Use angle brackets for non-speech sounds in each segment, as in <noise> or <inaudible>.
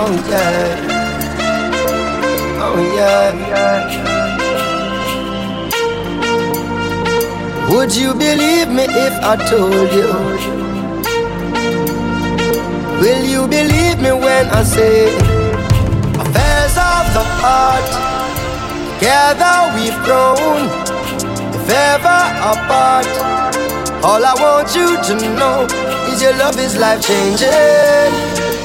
Oh yeah. Oh yeah. Would you believe me if I told you? Will you believe me when I say affairs of the heart? Together we've grown, if ever apart. All I want you to know is your love is life changing.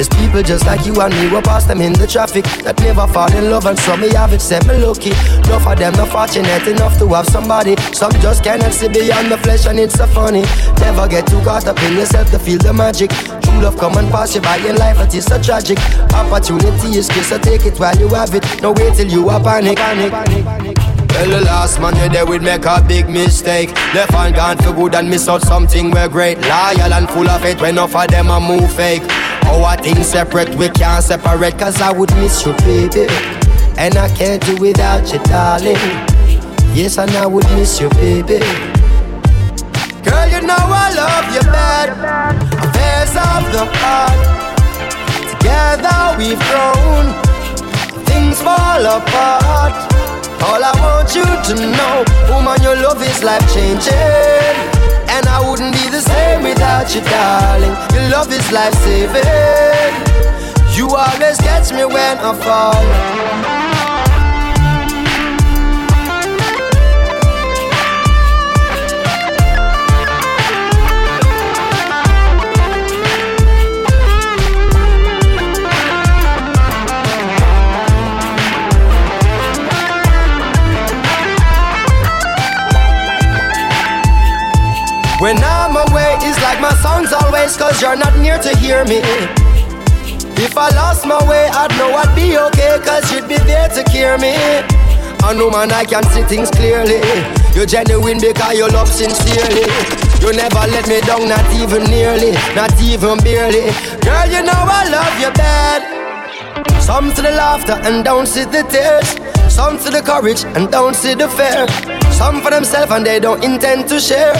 There's people just like you and me, we pass them in the traffic that never fall in love, and some me have it, set me lucky. Enough of them not fortunate enough to have somebody. Some just cannot see beyond the flesh, and it's so funny. Never get too caught up in yourself to feel the magic. True love come and pass you by in life, it is so tragic. Opportunity is good, so take it while you have it. No wait till you are panic, panic, panic, panic. Well, the last man you there would make a big mistake. Left and gone for good and miss out something we're great. Loyal and full of it when enough of them a move fake. Our things separate, we can't separate, cause I would miss you, baby. And I can't do without you, darling. Yes, and I would miss you, baby. Girl, you know I love you bad. Affairs of the heart. Together we've grown. Things fall apart. All I want you to know, woman, your love is life changing. And I wouldn't be the same without you, darling. Your love is life saving. You always catch me when I fall. Always, cause you're not near to hear me. If I lost my way, I'd know I'd be okay, cause you'd be there to cure me. I know, man, I can see things clearly. You're genuine because you love sincerely. You never let me down, not even nearly, not even barely. Girl, you know I love you bad. Some to the laughter and don't see the tears. Some to the courage and don't see the fear. Some for themselves and they don't intend to share.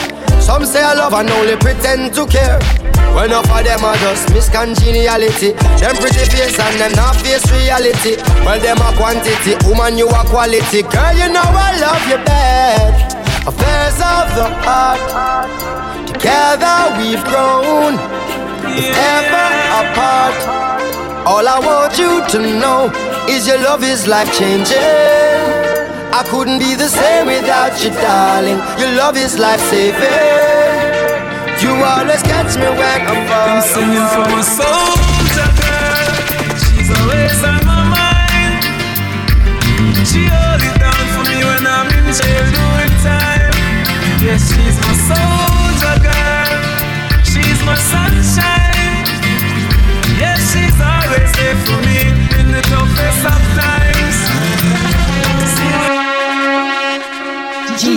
Some say I love and only pretend to care. Well, enough of them are just miscongeniality. Them pretty face and them not face reality. Well, them a quantity, woman, you a quality. Girl, you know I love you bad. Affairs of the heart. Together we've grown. If ever apart. All I want you to know is your love is life changing. I couldn't be the same without you, darling. Your love is life saving. You always catch me when I'm falling. I'm singing for my soldier girl. She's always on my mind. She hold it down for me when I'm in jail doing time. Yes, she's my soldier girl. She's my sunshine. Yes, she's always there for me in the toughest of times.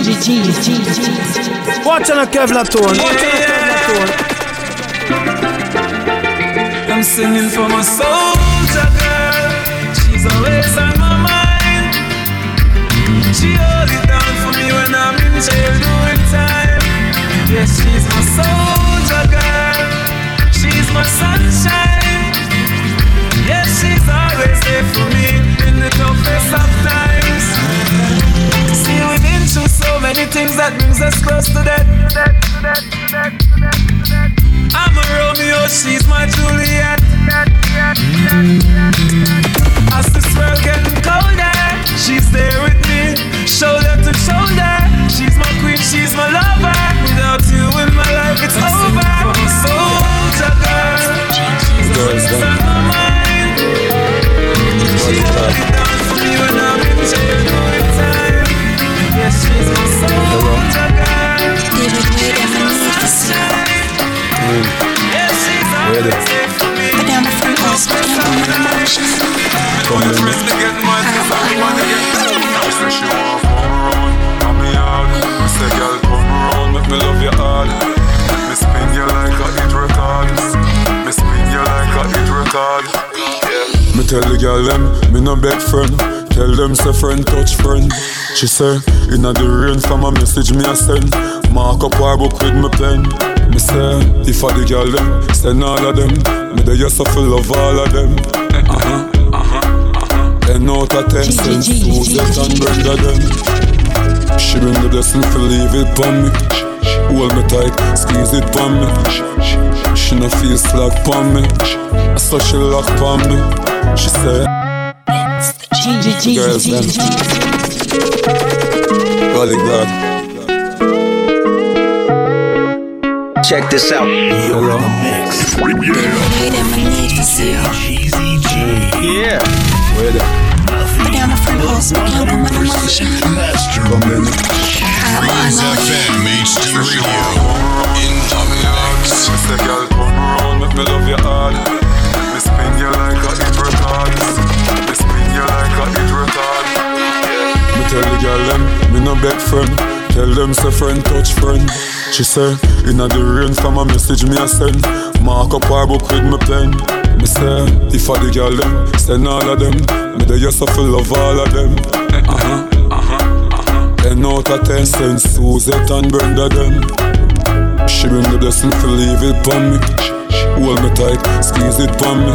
Watch on a Kevlar tone. Watch on a Kevlar tone. I'm singing for my soldier girl. She's always on my mind. She hold it down for me when I'm in jail doing time. Yes, she's my soldier girl. She's my sunshine. Things that brings us close to death. I'm a Romeo, she's my Juliet. As tell them Me no beg friend Tell them say friend touch friend She say Inna the rain from a message me a send Mark up our book with me pen me say, if I the girl them, send all of them. Me they just so full of all of them. Uh huh, uh uh. Ten out of ten, send Suzette and Brenda them. She bring the blessing for leave it pon me. Hold me tight, squeeze it pon me. She no feel slack pon me. I saw she lock pon me. She say, girls them. Golly God. Check this out. Hello. Yeah. Where the But down the front hall, smoking up on my mama. come in? Breeze FM HD Radio in the mix. Me love you hard. Me spin you like a hit record. Me spin you like a record. Me tell the girl them, me no beg friend. Tell them say friend touch friend. She say, inna the rain from a message me a send. Mark up our book with me pen. Me say, if I the girl them, send all of them. Me they just full of all of them. Uh huh, uh huh, uh huh. Ten out of ten, send Suzette and Brenda them. She bring the blessing for leave it pon me. Hold me tight, squeeze it pon me.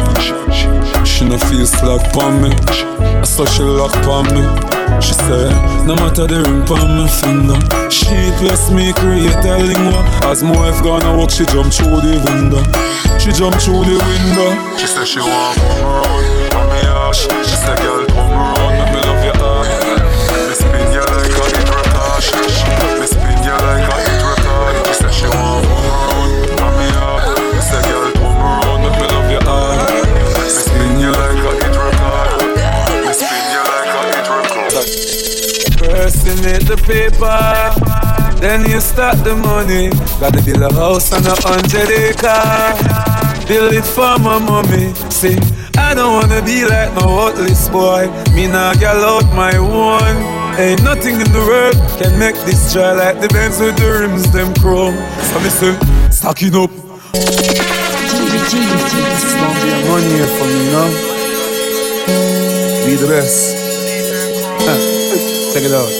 She no feel slack pon me. I saw she lock pon me. She say, no matter the ring pon my finger. She bless me, create a lingua. As my wife gonna walk, she jump through the window. She jump through the window. She say she want come round, come me. She say, girl, come round, Personate the paper, then you start the money. Gotta build a house on a hundred acre. Build it for my mommy. See, I don't wanna be like no worthless boy. Me nah gal out my one. Ain't nothing in the world can make this dry like the Benz with the rims them chrome. So me say, stacking up. Gonna be a here for me now. Be the best. Huh. Check it out.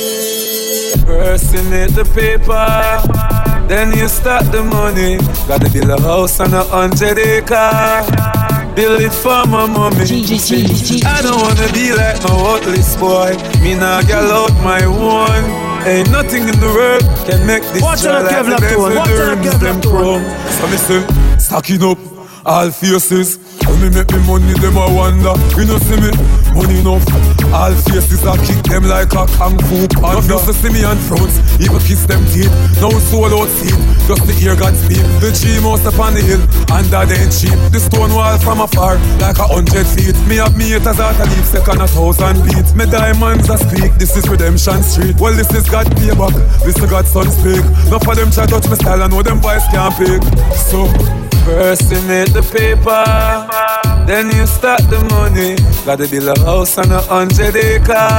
Personate the paper, then you start the money. Gotta build a house on a hundred acre. Build it for my mommy. I don't wanna be like no worthless boy. Me nah gal out my one. Ain't nothing in the world can make this Watch dry out, like Kevlar the Benz Tone. Watch the out, rims Kevlar them Tone. chrome. So me say, stacking up all faces. When me make me money, them a wonder. You know see me, money enough. All faces I kick them like a kung fu panda. Just to see me on front, even kiss them teeth. No soul out seat, just the ear God speak. The tree mouse up on the hill, and that ain't cheap. The stone wall from afar, like a hundred feet. Me have me haters out a leaf, second a thousand beats. Me diamonds a speak, this is redemption street. Well, this is God payback, this is God son speak. Enough of them try touch my style, I know them boys can't pick. So, First you make the paper, then you start the money. Gotta build a house on a hundred acre.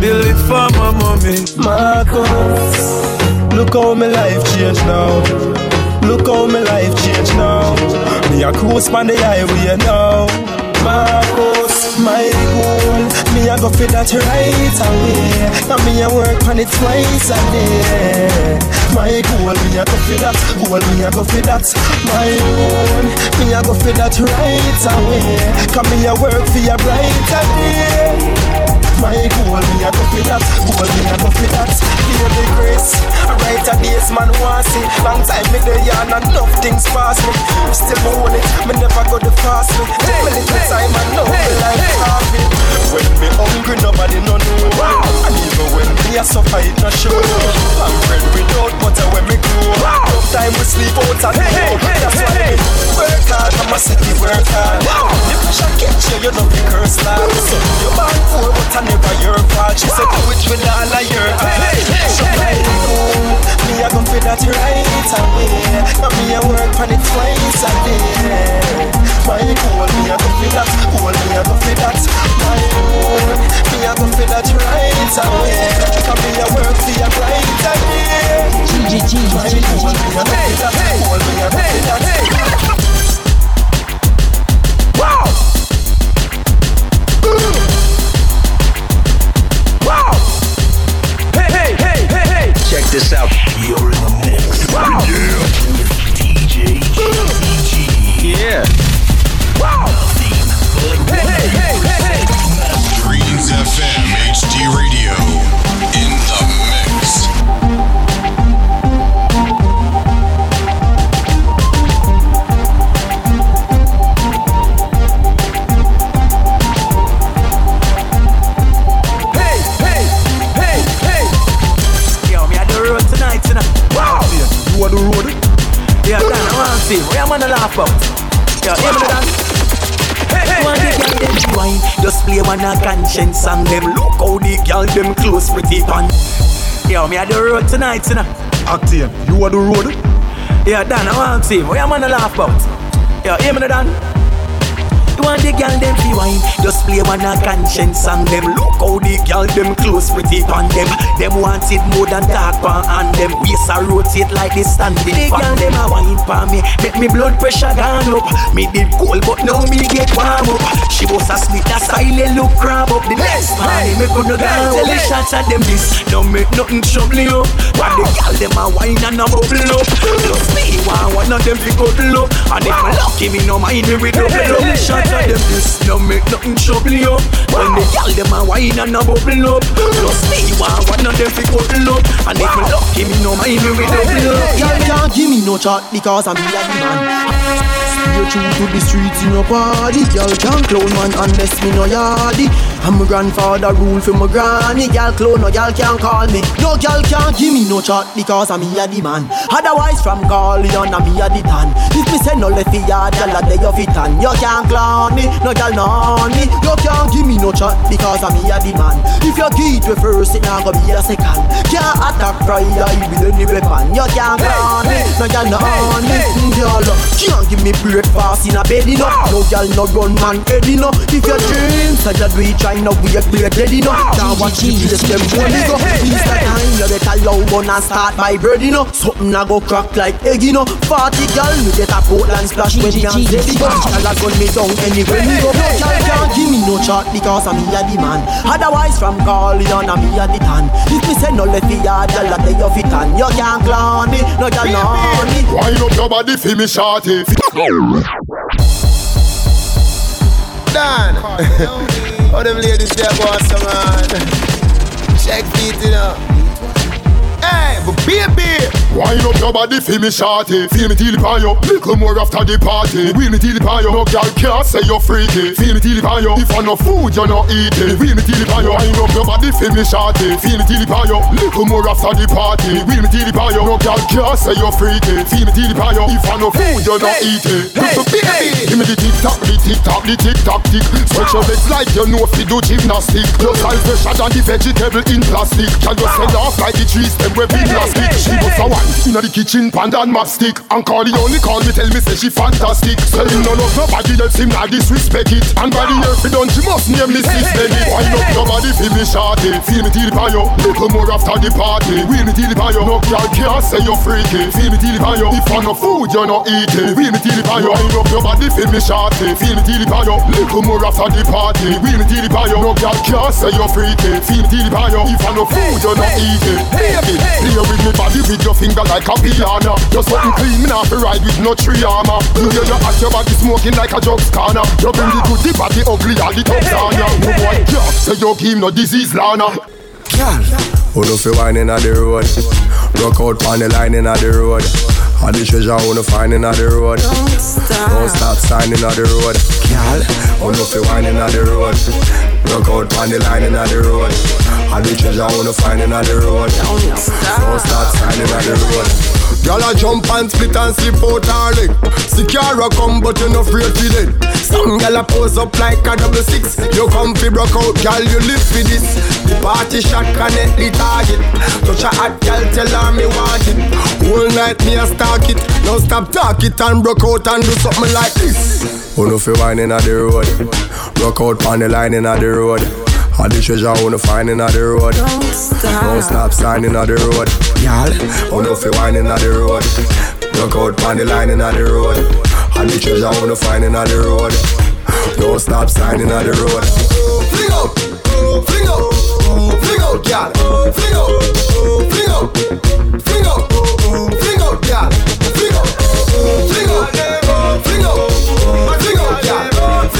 Build it for my mommy. Marcus, look how my life changed now. Look how my life changed now. Me a cruise on the highway now. Marcus, my goal, me a go for that right away. And me a work on it twice a day. My goal, me a go for that. Goal, me a go for that. My own, me a go for that right oh away. Come me a work for your brighter day. My goal, me a go for that. Goal, me a go for that. Baby grace, I write a days man want see. Long time me there and enough things pass me. Still me hold it, me never go the fast me. Take me little time and know me like happy. When me hungry, nobody no know. And even when me a suffer, it no show. I'm bread without butter when me grow time we sleep out and hey, hey, hey, That's hey, why hey. work hard, I'm a city work hard wow. The pressure catch you, you know the cursed. life so, You're born poor but I never your fault. She wow. said do it with all of your heart hey, hey, so, hey, hey. Me I gon' feel that right away But me I work on it twice a day My goal, me I gon' feel that Goal, me I gon' feel that My goal, me I gon' feel that right away Cause me I work for your brighter day G G G G G Wow! Just play one a conscience song them. Look how the girl them close pretty pan. Yo, me at the road tonight, you know. Active, you are the road. Yeah, Dan, I want to see, where am I gonna laugh about? Yeah, hear me Dan. You want the girl them fi wine Just play one a conscience song them. Look how the girl them close pretty pan them. Them want it more than talk pan and them. Waist a rotate like the standing The girl them a wine pan me. Make me blood pressure gone up. Me did cold but now me get warm up. She was a sweet that style look crab up. The next man me could no gone Tell the shots at them this. Don't make nothing trouble you. But the girl them a wine and a bubble up. Plus me of them fi cuddle up And if me lucky me no mind me with double up Shots of them this no make nothing trouble you. When the gal them a wine and a bubble up. Plus me want one of them fi cuddle up And if me lucky me no mind me with double up Y'all can't give me no chat because I'm the man. Straight true to the streets in a party. Y'all can't clown man unless me no yardy. And my grandfather rule for my granny. Y'all clown no y'all can't call me. No y'all can't give me no chat because I'm here the man. Otherwise from Corleone I'm here the tan. If me say no left the yard, y'all a day of it and you can't clown me. No y'all know me. You can't give me no chat because I'm here the man. If you get it first, it not gonna be a second. Can't attack Friday with any weapon. You can't clown me. No y'all know me. Y'all can't give me breakfast in a bed, you know. No y'all no run man head, you know. If your dreams such a do it, try no we great dead, you know. Can't watch the place them bully go. This time you better low bun and start my bird, you know. Something a go crack like egg, you know. Party girl, me get a Portland splash when me and Zeddy go. Y'all a gun me down anywhere me go. No y'all can't give me no chat because I'm here the man. Otherwise from Corleone I'm here the tan. If me say no left yard, y'all a day of it and you can't clown me. No y'all know me. Wind up your body for me, shorty. Dan. <laughs> How them ladies there, boss, man? Check feet, you know. Hey, but baby. Wind up your body for me, shorty. Feel me till it on you. Little more after the party. Wheel me till it on you. No girl can't say you're freaky. Feel me till it on you. If I no food, you're not eating. Wheel me till it on you. Wind up your body for me, shorty. Feel me till it on you. Little more after the party. Wheel me till it on you. No girl can't say you're freaky. Feel me till it on you. If I no food, you're not eating. Hey, So hey. give me the tick tock, the tick tock, the tick tock tick. Stretch your legs like you know if you do gymnastic. Your size fresher than the vegetable in plastic. Can you sell ah. off like the trees them we big plastic? She was a inna the kitchen, pan and mapstick. And call the only call me tell me say she fantastic. Say him no love nobody else him not disrespect it. And by the ah. year fi done she must name me sis Benny. Wind up your body fi me shorty. Feel me till the payo. Little more after the party. Wheel me till the payo. No girl can't say you're freaky. Feel me till the payo. If I no food you're not eating. Wheel me till the payo. Wind up your body fi me shorty. Feel me till the payo. Little more after the party. Wheel me till the payo. No girl can't say you're freaky. Feel me till the payo. If I no food you're not eating. Baby, play with me body with your finger like a piano. Just something clean, me not fi ride with no tree armor. You hear your ass, your body smoking like a drug scanner. You bring the good, the bad, the ugly, all the thugs on ya. No boy, yeah, say you give no disease, Lana. Who no fi wine inna the road Rock out on the line inna the road All the treasure who no find inna the road Don't stop Don't stop sign inna the road Girl Who no fi wine inna the road Rock out on the line and inna the road. All the treasure who no find inna the road. Don't stop Don't stop sign inna the road. Girl a jump and split and slip out her leg Secure come but you no afraid to dead Some girl a pose up like a double six. You come fi broke out girl you live for this. The party shot connect the target. Touch a hot girl tell her me want it. Whole night me a stalk it. Now stop talk it and broke out and do something like this. Who no fi wine inna the road? Broke out on the line inna the road all the treasure wanna find inna the road. Don't stop. Don't stop signing on road. Y'all, who no fi wine inna the road. Rock out on the line inna the road. All the treasure wanna find inna the road. Don't stop signing on road. Fling out, fling out, fling out, girl. Fling out, fling out, fling out, fling out, girl. Fling out, fling out, fling out, fling out, girl.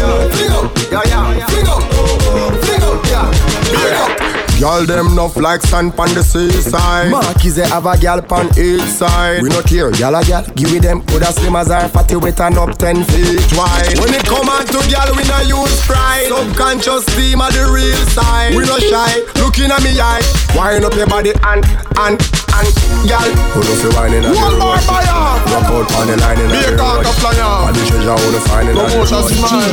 Fling out, fling out, yeah, yeah. Fling out, fling out, girl. Big up. Girl Girl them enough like sand on the seaside. Marquis they have a gal on each side. We not care, gal a gal. Give it them good as slim as our fatty wet and up ten feet wide. When it come on to gal, we not use pride. Subconscious steam of the real side. We not shy. At me eye. Wind up your body and and and gal. Who know fi whining at One more fire. Rock out on the line in Be the a cock road. a flyer. And the treasure who the finding at the Promotion road. smile.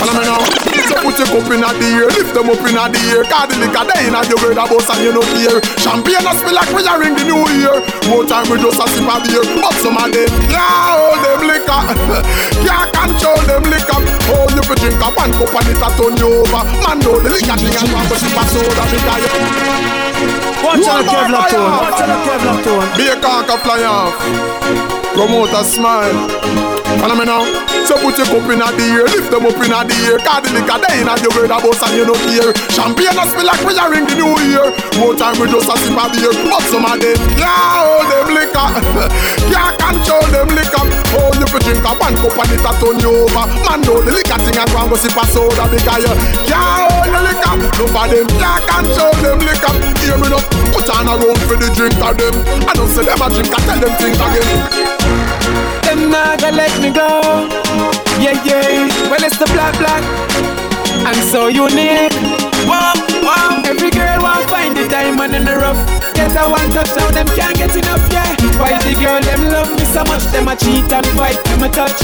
Follow me now. So put your cup in the air, lift them up in the air. Cause the liquor they in your a bust and you no care. Champagne a spill like we a ring the new year. More time we just a sip of beer, but some of them can't hold them liquor, <laughs> can't control them liquor. Oh, you fi drink a one cup and it a turn you over. Man know the liquor thing and one go sip a soda because you. Watch out, Kevlar tone. Watch out, Kevlar tone. Be a cock fly off. Promoter smile. Follow me now. So put your cup in the air, lift them up in the air. Cause liquor they in a your a bust and you no care. Champagne a spill like we a ring the new year. More time we just a sip of beer, but some of them can't hold them liquor, <laughs> can't control them liquor. Oh, you fi drink a one cup and it a turn you over. Man know the liquor thing and go sip a soda because you can't hold the liquor. No for them can't control them liquor. Hear me now, put on a round for the drink of them. I don't say them a drink, I tell them think again. Not gonna let me go. Yeah, yeah. Well, it's the black, black. And so unique. Wow, wow. Every girl want find the diamond in the rough. Get a one touch now, them can't get enough, yeah. Why the girl them love me so much, them a cheat and fight, them a touch.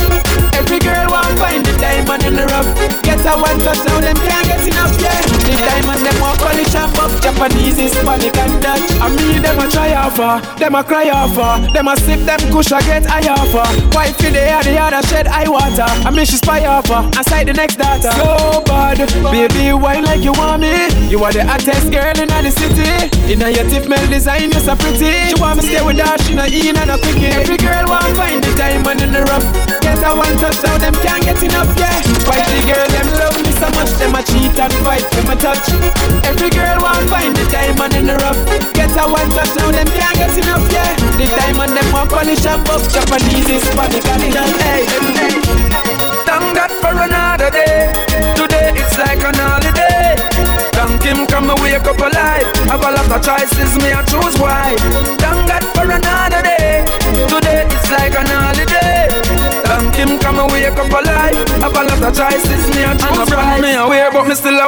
Every girl want find the diamond in the rough. Get a one touch now, them can't get enough, yeah. The diamond them want polish and buff, Japanese, Hispanic and Dutch. I mean them a try offer, them a cry offer, them a sip them kush a get high offer. Wife in the other other shed eye water. I mean she spy offer, I sight the next data. So bad, baby, why like you want me? You are the hottest girl in the city. In a your tip mail design, you're so pretty. She want me stay with her, she not in and a quickie. Every girl want find the diamond in the rough. Get a one touch now, them can't get enough, yeah. Why the girl them love me so much, them a cheat and fight, them a touch. Every girl want find the diamond in the rough. Get a one touch now, them can't get enough, yeah. The diamond them want polish and buff, Japanese, is Indian, hey,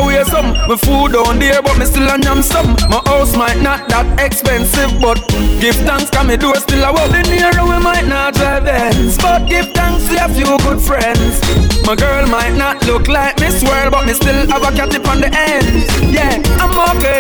aware some. My food down there, but me still a yam some. My house might not that expensive, but give thanks, come me do still a walk. The nearer we might not drive Benz, but give thanks we a few good friends. My girl might not look like Miss World, but me still have a cat on the end. Yeah, I'm okay,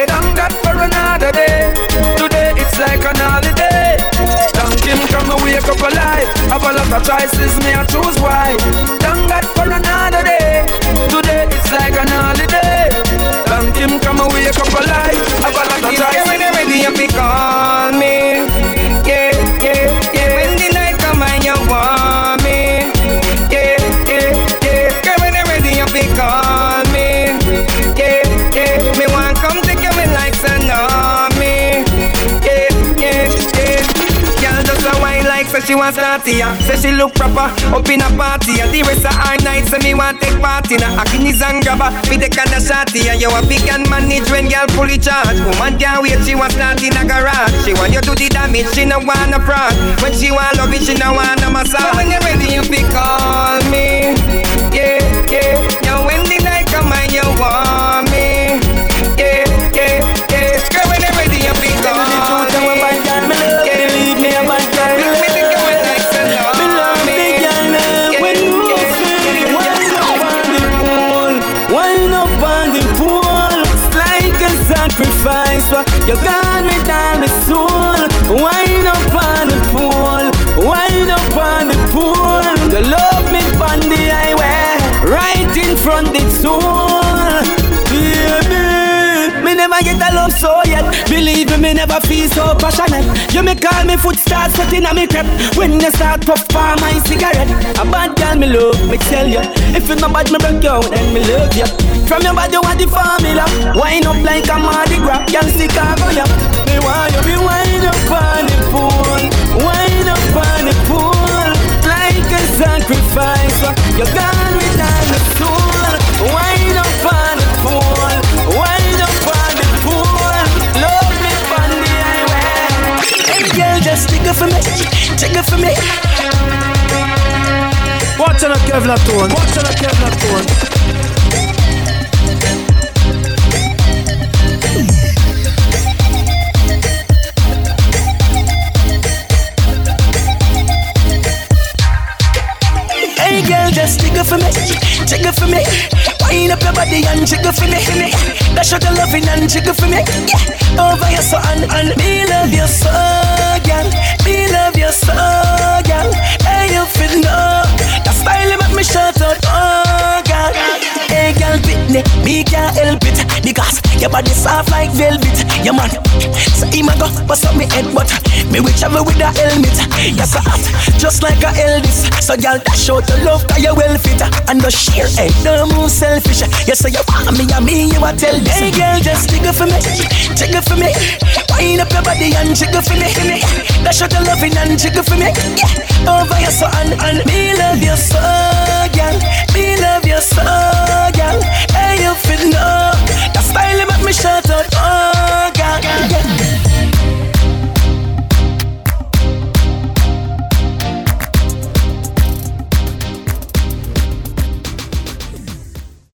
Say she look proper up in a party. And the rest of our night so me want take part in a Akinis and grabber. Me kind of shotty and you a pick and manage when girl fully charge. Woman can't wait she want start in a garage. She want you to the damage, she no want a fraud. When she want love it, she no want a massage. When you ready, you pick call me. You got me down the soul. Wind up on the pool, wind up on the pool. You love me on the highway, right in front the tool, never get a love so yet. Believe me, me never feel so passionate. You me call me foot start sweating on me crep. When you start puff for my cigarette, a bad girl me love, me tell you. If you no bad me break you, then me love you. From your body want the formula. Wind up like a Mardi Gras, girl Chicago yeah. Me want you, me wind up on the pool, wind up on the pool, like a sacrifice. You got me down the soul. Watch on a Kevlar tone. Watch on a Kevlar tone. Hey girl, just jiggle for me, jiggle for me. Wind up your body and jiggle for me. Dash out the loving and jiggle for me. Yeah, over your so and and me love you so, girl. Me love you so, girl. Hey, you feel no? That style make me shout me can't help it because your body soft like velvet. Your man, so him a go bust up me head, but me will travel with a helmet. You're so hot, just like a Elvis. So girl, dash out the love 'cause you well fit and the sheer head, don't move selfish. You say you want me, and me, you a tell this. Hey girl, just jiggle for me, jiggle for me. Wind up your body and jiggle for me. Dash out the loving and jiggle for me. Yeah, over your so and and me love you so, girl. Me love you so, girl. Hey, you fit know. The style make me shout out, oh, girl.